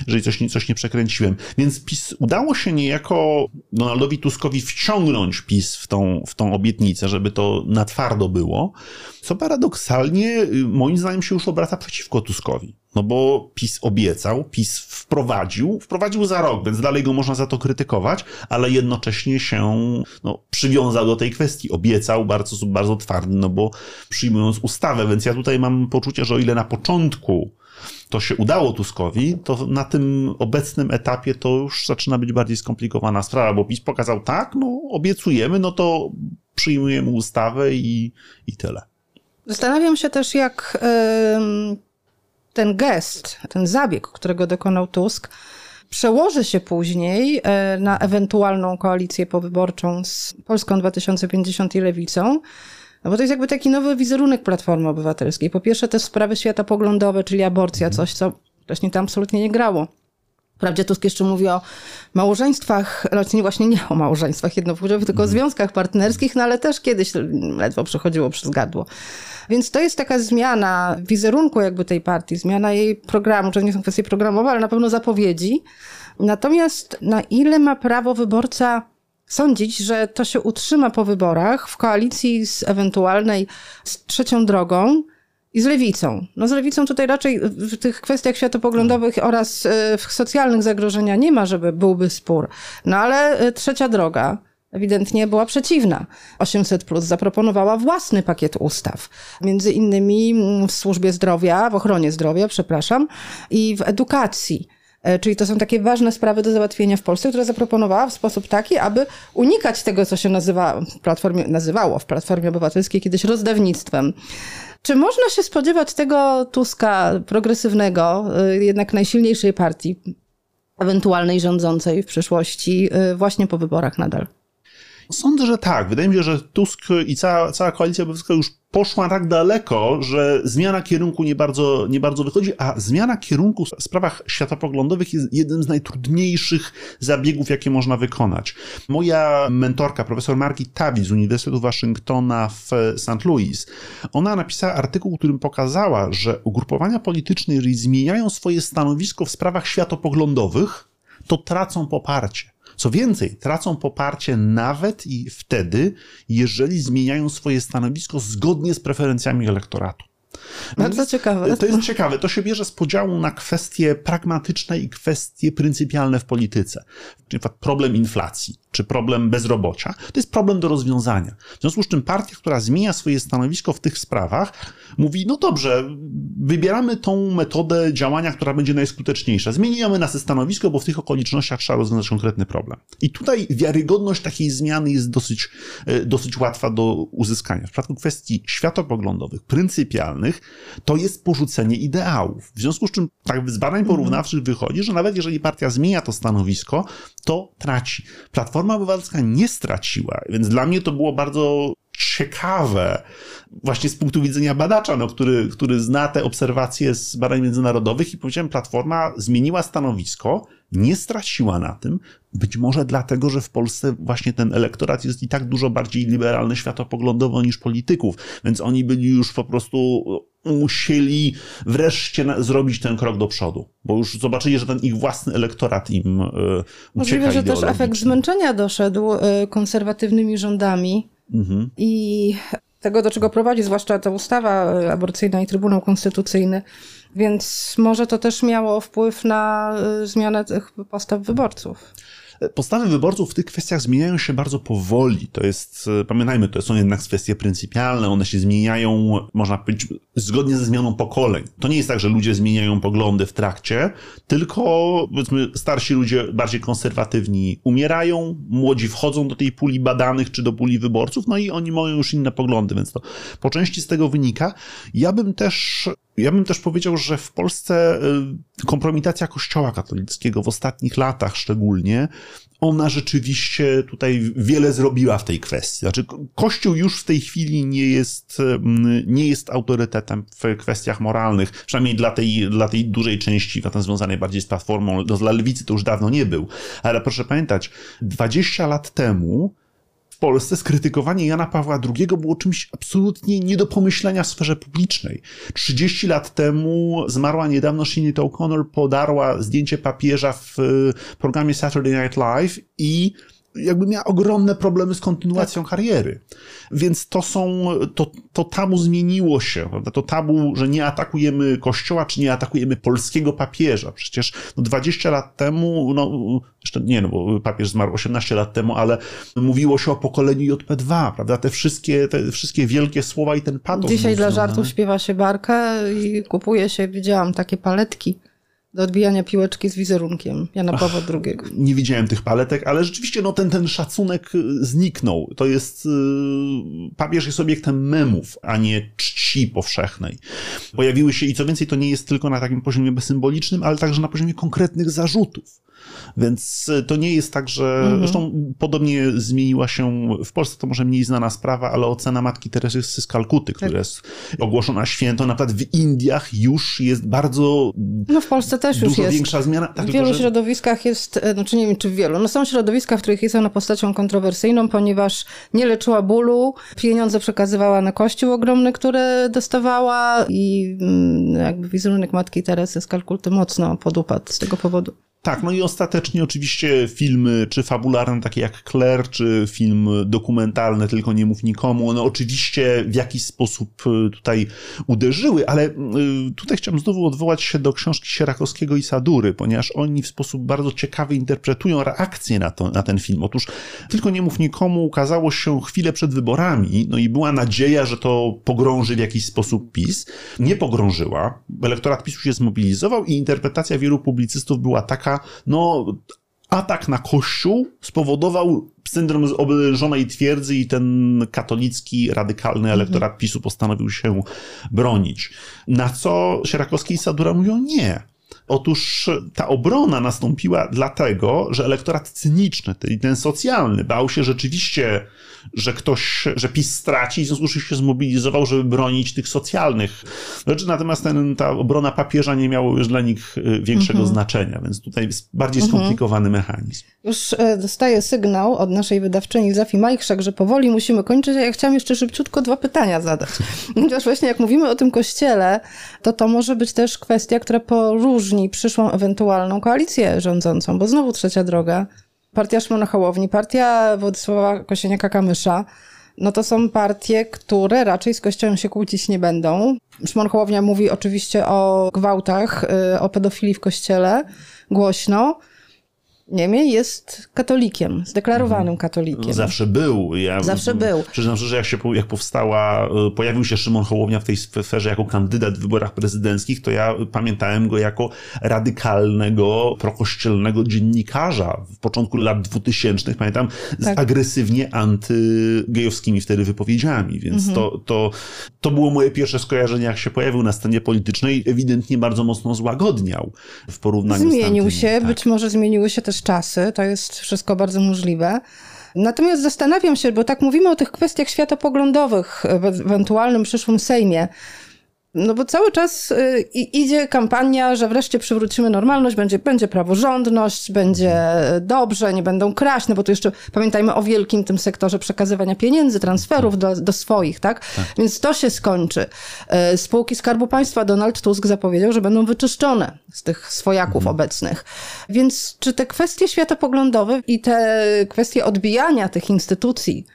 jeżeli coś, coś nie przekręciłem. Więc PiS udało się niejako Donaldowi Tuskowi wciągnąć PiS w tą, w tą obietnicę, żeby to na twardo było, co paradoksalnie y, moim zdaniem się już obraca przeciwko Tuskowi. No bo PiS obiecał, PiS wprowadził, wprowadził za rok, więc dalej go można za to krytykować, ale jednocześnie się no, przywiązał do tej kwestii. Obiecał bardzo, bardzo twardy, no bo przyjmując ustawę, więc ja tutaj mam poczucie, że o ile na początku to się udało Tuskowi, to na tym obecnym etapie to już zaczyna być bardziej skomplikowana sprawa, bo PiS pokazał tak, no obiecujemy, no to przyjmujemy ustawę i, i tyle. Zastanawiam się też, jak ten gest, ten zabieg, którego dokonał Tusk, przełoży się później e, na ewentualną koalicję powyborczą z Polską 2050 i Lewicą. No bo to jest jakby taki nowy wizerunek Platformy Obywatelskiej. Po pierwsze te sprawy światopoglądowe, czyli aborcja, coś co wcześniej tam absolutnie nie grało. Wprawdzie Tusk jeszcze mówi o małżeństwach, raczej właśnie nie o małżeństwach jednopłciowych, tylko o mhm. związkach partnerskich, no ale też kiedyś ledwo przechodziło przez gardło. Więc to jest taka zmiana wizerunku jakby tej partii, zmiana jej programu, czy nie są kwestie programowe, ale na pewno zapowiedzi. Natomiast na ile ma prawo wyborca sądzić, że to się utrzyma po wyborach w koalicji z ewentualnej z trzecią drogą, i z lewicą. No z lewicą tutaj raczej w tych kwestiach światopoglądowych oraz e, w socjalnych zagrożenia nie ma, żeby byłby spór. No ale e, trzecia droga ewidentnie była przeciwna. 800 Plus zaproponowała własny pakiet ustaw, między innymi w służbie zdrowia, w ochronie zdrowia, przepraszam, i w edukacji. E, czyli to są takie ważne sprawy do załatwienia w Polsce, które zaproponowała w sposób taki, aby unikać tego, co się nazywa w platformie, nazywało w Platformie Obywatelskiej kiedyś rozdawnictwem. Czy można się spodziewać tego Tuska progresywnego, y, jednak najsilniejszej partii, ewentualnej rządzącej w przyszłości, y, właśnie po wyborach nadal? Sądzę, że tak. Wydaje mi się, że Tusk i cała, cała koalicja obywatelska już poszła tak daleko, że zmiana kierunku nie bardzo, nie bardzo wychodzi, a zmiana kierunku w sprawach światopoglądowych jest jednym z najtrudniejszych zabiegów, jakie można wykonać. Moja mentorka, profesor Margit Tawi z Uniwersytetu Waszyngtona w St. Louis, ona napisała artykuł, w którym pokazała, że ugrupowania polityczne, jeżeli zmieniają swoje stanowisko w sprawach światopoglądowych, to tracą poparcie. Co więcej, tracą poparcie nawet i wtedy, jeżeli zmieniają swoje stanowisko zgodnie z preferencjami elektoratu. Bardzo ciekawe. To jest ciekawe. To się bierze z podziału na kwestie pragmatyczne i kwestie pryncypialne w polityce. Przykład problem inflacji czy problem bezrobocia. To jest problem do rozwiązania. W związku z czym partia, która zmienia swoje stanowisko w tych sprawach, mówi: No dobrze, wybieramy tą metodę działania, która będzie najskuteczniejsza. Zmieniamy nasze stanowisko, bo w tych okolicznościach trzeba rozwiązać konkretny problem. I tutaj wiarygodność takiej zmiany jest dosyć, e, dosyć łatwa do uzyskania. W przypadku kwestii światopoglądowych, pryncypialnych, to jest porzucenie ideałów. W związku z czym, tak z badań porównawczych wychodzi, że nawet jeżeli partia zmienia to stanowisko, to traci. Platforma Obywatelska nie straciła, więc dla mnie to było bardzo ciekawe, właśnie z punktu widzenia badacza, no, który, który zna te obserwacje z badań międzynarodowych i powiedziałem, Platforma zmieniła stanowisko, nie straciła na tym, być może dlatego, że w Polsce właśnie ten elektorat jest i tak dużo bardziej liberalny światopoglądowo niż polityków, więc oni byli już po prostu musieli wreszcie na, zrobić ten krok do przodu, bo już zobaczyli, że ten ich własny elektorat im y, ucieka Możliwe, że też efekt zmęczenia doszedł y, konserwatywnymi rządami mhm. i tego, do czego prowadzi, zwłaszcza ta ustawa aborcyjna i Trybunał Konstytucyjny, więc może to też miało wpływ na zmianę tych postaw wyborców. Postawy wyborców w tych kwestiach zmieniają się bardzo powoli. To jest, e, pamiętajmy, to są jednak kwestie pryncypialne, one się zmieniają, można powiedzieć, zgodnie ze zmianą pokoleń. To nie jest tak, że ludzie zmieniają poglądy w trakcie, tylko powiedzmy starsi ludzie bardziej konserwatywni umierają, młodzi wchodzą do tej puli badanych czy do puli wyborców, no i oni mają już inne poglądy, więc to po części z tego wynika. Ja bym też ja bym też powiedział, że w Polsce y, kompromitacja Kościoła katolickiego w ostatnich latach szczególnie, ona rzeczywiście tutaj wiele zrobiła w tej kwestii. Znaczy, Kościół już w tej chwili nie jest, nie jest autorytetem w kwestiach moralnych, przynajmniej dla tej, dla tej dużej części, związanej bardziej z platformą, dla lewicy to już dawno nie był. Ale proszę pamiętać, 20 lat temu Polsce skrytykowanie Jana Pawła II było czymś absolutnie nie do pomyślenia w sferze publicznej. 30 lat temu zmarła niedawno Sinead O'Connor, podarła zdjęcie papieża w programie Saturday Night Live i jakby miała ogromne problemy z kontynuacją tak. kariery. Więc to są, to, to tabu zmieniło się, prawda? To tabu, że nie atakujemy kościoła, czy nie atakujemy polskiego papieża. Przecież no 20 lat temu, no, jeszcze nie, no bo papież zmarł 18 lat temu, ale mówiło się o pokoleniu JP2, prawda? Te wszystkie, te wszystkie wielkie słowa i ten patos. Dzisiaj dla żartów śpiewa się barkę i kupuje się, widziałam takie paletki do odbijania piłeczki z wizerunkiem Jana Pawła II. Nie widziałem tych paletek, ale rzeczywiście no, ten, ten szacunek y, zniknął. To jest, yy, papież jest obiektem memów, a nie czci powszechnej. Pojawiły się i co więcej, to nie jest tylko na takim poziomie symbolicznym, ale także na poziomie konkretnych zarzutów. Więc e, to nie jest tak, że. Mhm. Zresztą podobnie zmieniła się w Polsce, to może mniej znana sprawa, ale ocena matki Teresy z Kalkuty, która tak. jest ogłoszona święto, na przykład w Indiach już jest bardzo. No w Polsce też już jest. większa zmiana. Tak, w wielu tylko, że... środowiskach jest, e, znaczy nie wiem czy w wielu, no są środowiska, w których jest ona postacią kontrowersyjną, ponieważ nie leczyła bólu, pieniądze przekazywała na kościół ogromny, który dostawała i mm, jakby wizerunek matki Teresy z Kalkuty mocno podupadł z tego powodu. Tak, no i ostatecznie oczywiście filmy, czy fabularne, takie jak Claire, czy film dokumentalny, tylko nie mów nikomu, one oczywiście w jakiś sposób y, tutaj uderzyły, ale y, tutaj chciałem znowu odwołać się do książki Sierakowskiego i Sadury, ponieważ oni w sposób bardzo ciekawy interpretują reakcję na, to, na ten film. Otóż tylko nie mów nikomu ukazało się chwilę przed wyborami, no i była nadzieja, że to pogrąży w jakiś sposób PiS. Nie pogrążyła. Elektorat PiSu się zmobilizował i interpretacja wielu publicystów była taka, no atak na Kościół spowodował syndrom oblężonej twierdzy i ten katolicki, radykalny elektorat PiSu postanowił się bronić. Na co Sierakowski i Sadura mówią nie. Otóż ta obrona nastąpiła dlatego, że elektorat cyniczny, ten socjalny, bał się rzeczywiście że ktoś, że PiS straci i w związku z czym się zmobilizował, żeby bronić tych socjalnych rzeczy. Natomiast ten, ta obrona papieża nie miała już dla nich y, większego mhm. znaczenia, więc tutaj jest bardziej mhm. skomplikowany mhm. mechanizm. Już e, dostaję sygnał od naszej wydawczyni Zafii Majchrzak, że powoli musimy kończyć, a ja chciałam jeszcze szybciutko dwa pytania zadać. Ponieważ właśnie jak mówimy o tym kościele, to to może być też kwestia, która poróżni przyszłą ewentualną koalicję rządzącą, bo znowu trzecia droga Partia Szymona Hołowni, partia Władysława Kosieniaka-Kamysza, no to są partie, które raczej z Kościołem się kłócić nie będą. Szymon Hołownia mówi oczywiście o gwałtach, y, o pedofilii w Kościele głośno. Niemniej jest katolikiem, zdeklarowanym mhm. katolikiem. Zawsze był. Ja, Zawsze był. Przyznam szczerze, jak, się, jak powstała, e, pojawił się Szymon Hołownia w tej sferze jako kandydat w wyborach prezydenckich, to ja pamiętałem go jako radykalnego, prokościelnego dziennikarza w początku lat 2000. Pamiętam z tak. agresywnie antygejowskimi wtedy wypowiedziami, więc mhm. to, to, to było moje pierwsze skojarzenie, jak się pojawił na scenie politycznej. Ewidentnie bardzo mocno złagodniał w porównaniu Zmienił z Zmienił się, tak. być może zmieniły się też też czasy, to jest wszystko bardzo możliwe. Natomiast zastanawiam się, bo tak mówimy o tych kwestiach światopoglądowych w ewentualnym przyszłym Sejmie. No bo cały czas y, idzie kampania, że wreszcie przywrócimy normalność, będzie, będzie praworządność, będzie dobrze, nie będą kraść, no bo tu jeszcze pamiętajmy o wielkim tym sektorze przekazywania pieniędzy, transferów do, do swoich, tak? tak? Więc to się skończy. Y, spółki Skarbu Państwa Donald Tusk zapowiedział, że będą wyczyszczone z tych swojaków mhm. obecnych. Więc czy te kwestie światopoglądowe i te kwestie odbijania tych instytucji,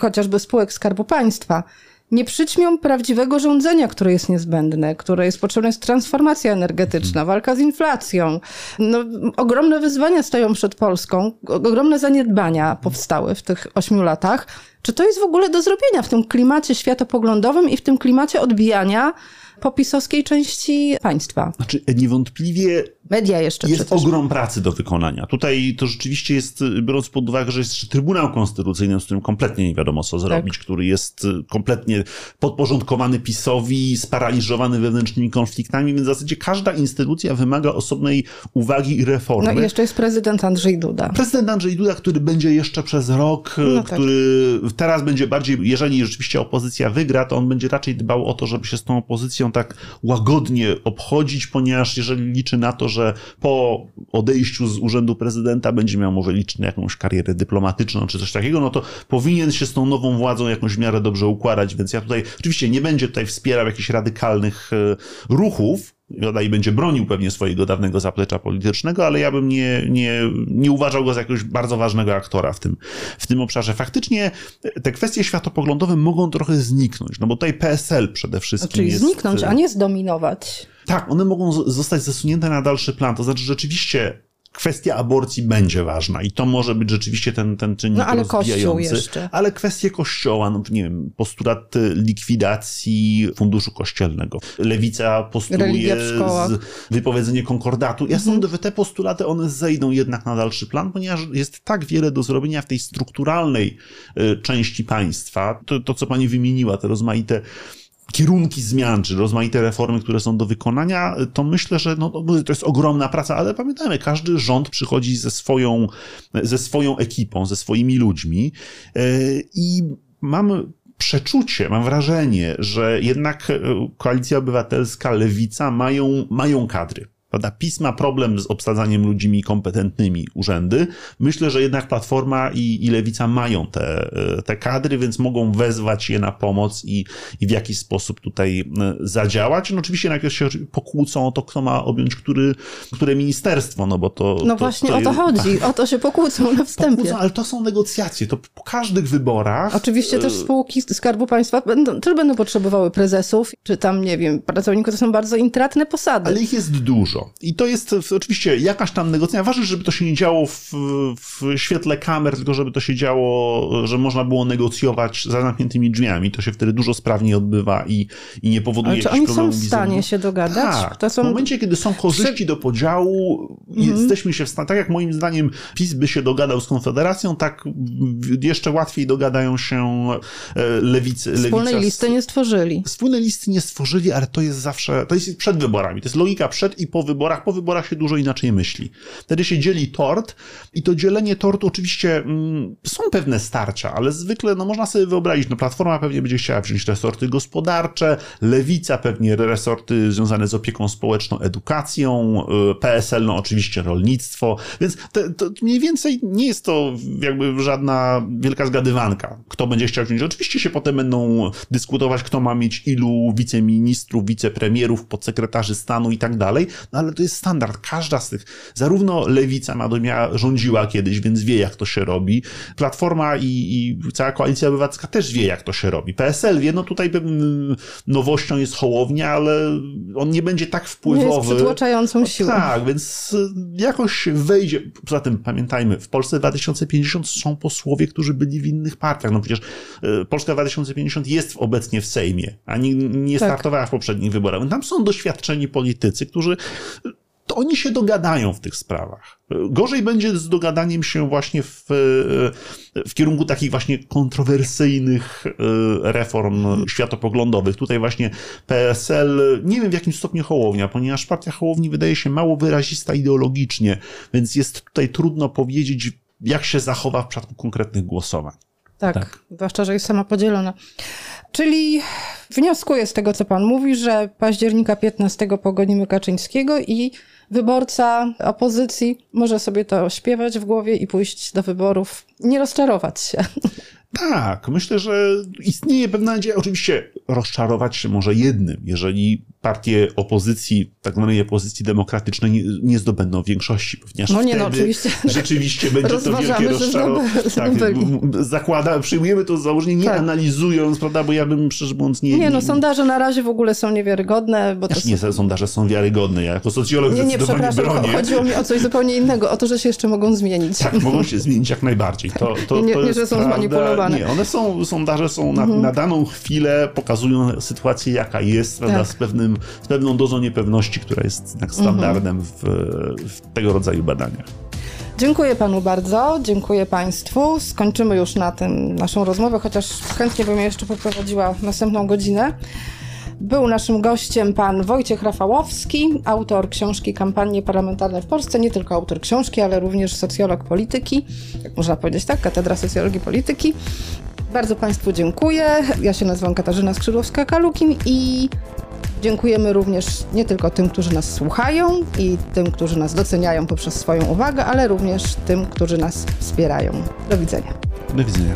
chociażby spółek Skarbu Państwa, nie przyćmią prawdziwego rządzenia, które jest niezbędne, które jest potrzebna jest transformacja energetyczna, walka z inflacją. No, ogromne wyzwania stoją przed Polską, ogromne zaniedbania powstały w tych ośmiu latach. Czy to jest w ogóle do zrobienia w tym klimacie światopoglądowym i w tym klimacie odbijania po pisowskiej części państwa? Znaczy, niewątpliwie Media jeszcze Jest przecież. ogrom pracy do wykonania. Tutaj to rzeczywiście jest, biorąc pod uwagę, że jest jeszcze Trybunał Konstytucyjny, z którym kompletnie nie wiadomo co zrobić, tak. który jest kompletnie podporządkowany PiSowi, sparaliżowany wewnętrznymi konfliktami, więc w zasadzie każda instytucja wymaga osobnej uwagi i reformy. No i jeszcze jest prezydent Andrzej Duda. Prezydent Andrzej Duda, który będzie jeszcze przez rok, no tak. który. Teraz będzie bardziej, jeżeli rzeczywiście opozycja wygra, to on będzie raczej dbał o to, żeby się z tą opozycją tak łagodnie obchodzić, ponieważ jeżeli liczy na to, że po odejściu z urzędu prezydenta będzie miał może liczyć na jakąś karierę dyplomatyczną czy coś takiego, no to powinien się z tą nową władzą jakąś w miarę dobrze układać, więc ja tutaj oczywiście nie będzie tutaj wspierał jakichś radykalnych e, ruchów, i będzie bronił pewnie swojego dawnego zaplecza politycznego, ale ja bym nie, nie, nie uważał go za jakiegoś bardzo ważnego aktora w tym, w tym obszarze. Faktycznie te kwestie światopoglądowe mogą trochę zniknąć, no bo tutaj PSL przede wszystkim Czyli jest... zniknąć, a nie zdominować. Tak, one mogą zostać zesunięte na dalszy plan. To znaczy, rzeczywiście kwestia aborcji będzie ważna i to może być rzeczywiście ten, ten czynnik no, ale rozwijający. Jeszcze. Ale kwestie kościoła, no nie wiem, postulat likwidacji funduszu kościelnego. Lewica postuluje wypowiedzenie konkordatu. Ja mhm. sądzę, że te postulaty, one zejdą jednak na dalszy plan, ponieważ jest tak wiele do zrobienia w tej strukturalnej y, części państwa. To, to co pani wymieniła, te rozmaite kierunki zmian, czy rozmaite reformy, które są do wykonania, to myślę, że no, to jest ogromna praca, ale pamiętajmy, każdy rząd przychodzi ze swoją, ze swoją ekipą, ze swoimi ludźmi e, i mam przeczucie, mam wrażenie, że jednak e, Koalicja Obywatelska, Lewica mają, mają kadry Prawda? PiS ma problem z obsadzaniem ludźmi kompetentnymi urzędy. Myślę, że jednak Platforma i, i Lewica mają te, te kadry, więc mogą wezwać je na pomoc i, i w jakiś sposób tutaj zadziałać. No oczywiście najpierw się pokłócą o to, kto ma objąć który, które ministerstwo, no bo to... No to, właśnie to o to chodzi, o to się pokłócą na wstępie. Pokłócą, ale to są negocjacje, to po każdych wyborach... Oczywiście też spółki Skarbu Państwa będą, też będą potrzebowały prezesów, czy tam, nie wiem, pracowników, to są bardzo intratne posady. Ale ich jest dużo. I to jest oczywiście jakaś tam negocjacja. Ważne, żeby to się nie działo w, w świetle kamer, tylko żeby to się działo, że można było negocjować za zamkniętymi drzwiami. To się wtedy dużo sprawniej odbywa i, i nie powoduje Ale czy oni są w stanie się dogadać? Tak. To są... W momencie, kiedy są korzyści do podziału, mhm. jesteśmy się w stanie, tak jak moim zdaniem PiS by się dogadał z Konfederacją, tak jeszcze łatwiej dogadają się e, lewicy. Wspólnej lewica listy nie stworzyli. Wspólnej listy nie stworzyli, ale to jest zawsze, to jest przed wyborami. To jest logika przed i po wyborach. Po wyborach się dużo inaczej myśli. Wtedy się dzieli tort i to dzielenie tortu oczywiście mm, są pewne starcia, ale zwykle no, można sobie wyobrazić, no Platforma pewnie będzie chciała wziąć resorty gospodarcze, Lewica pewnie resorty związane z opieką społeczną, edukacją, y, PSL no oczywiście rolnictwo, więc te, to mniej więcej nie jest to jakby żadna wielka zgadywanka, kto będzie chciał wziąć. Oczywiście się potem będą dyskutować, kto ma mieć ilu wiceministrów, wicepremierów, podsekretarzy stanu i tak dalej, no ale to jest standard. Każda z tych, zarówno lewica Madomia rządziła kiedyś, więc wie jak to się robi. Platforma i, i cała koalicja obywatelska też wie jak to się robi. PSL wie, no tutaj nowością jest Hołownia, ale on nie będzie tak wpływowy. Nie jest przytłaczającą siłą. Tak, więc jakoś wejdzie. Poza tym pamiętajmy, w Polsce 2050 są posłowie, którzy byli w innych partiach. No przecież e, Polska 2050 jest obecnie w Sejmie, a nie, nie tak. startowała w poprzednich wyborach. Tam są doświadczeni politycy, którzy to oni się dogadają w tych sprawach. Gorzej będzie z dogadaniem się właśnie w, w kierunku takich właśnie kontrowersyjnych e, reform światopoglądowych. Tutaj właśnie PSL, nie wiem w jakim stopniu Hołownia, ponieważ partia Hołowni wydaje się mało wyrazista ideologicznie, więc jest tutaj trudno powiedzieć, jak się zachowa w przypadku konkretnych głosowań. Tak, tak. zwłaszcza, że jest sama podzielona. Czyli wnioskuję z tego, co pan mówi, że października 15 pogonimy Kaczyńskiego i wyborca opozycji może sobie to śpiewać w głowie i pójść do wyborów, nie rozczarować się. Tak, myślę, że istnieje pewna nadzieja. Oczywiście rozczarować się może jednym, jeżeli partie opozycji, tak zwanej opozycji demokratycznej nie, nie zdobędą większości, ponieważ no nie, no, oczywiście. rzeczywiście będzie to wielkie rozczarowanie. Tak, zakłada, przyjmujemy to założenie, nie tak. analizując, prawda, bo ja bym szczerze mówiąc nie... Nie, no sondaże na razie w ogóle są niewiarygodne, bo to... Nie, sondaże są wiarygodne, ja jako socjolog nie, nie, przepraszam, bronię. chodziło mi o coś zupełnie innego, o to, że się jeszcze mogą zmienić. Tak, mogą się zmienić jak najbardziej. To, to, nie, to nie że są prawda, zmanipulowane. Nie, one są, sondaże są na, mhm. na daną chwilę, pokazują sytuację jaka jest, prawda, tak. z pewnym z pewną dozą niepewności, która jest tak standardem w, w tego rodzaju badaniach. Dziękuję panu bardzo, dziękuję państwu. Skończymy już na tym naszą rozmowę, chociaż chętnie bym jeszcze poprowadziła następną godzinę. Był naszym gościem pan Wojciech Rafałowski, autor książki Kampanie parlamentarne w Polsce, nie tylko autor książki, ale również socjolog polityki, jak można powiedzieć tak, Katedra Socjologii Polityki. Bardzo Państwu dziękuję. Ja się nazywam Katarzyna Skrzydłowska-Kalukin i Dziękujemy również nie tylko tym, którzy nas słuchają i tym, którzy nas doceniają poprzez swoją uwagę, ale również tym, którzy nas wspierają. Do widzenia. Do widzenia.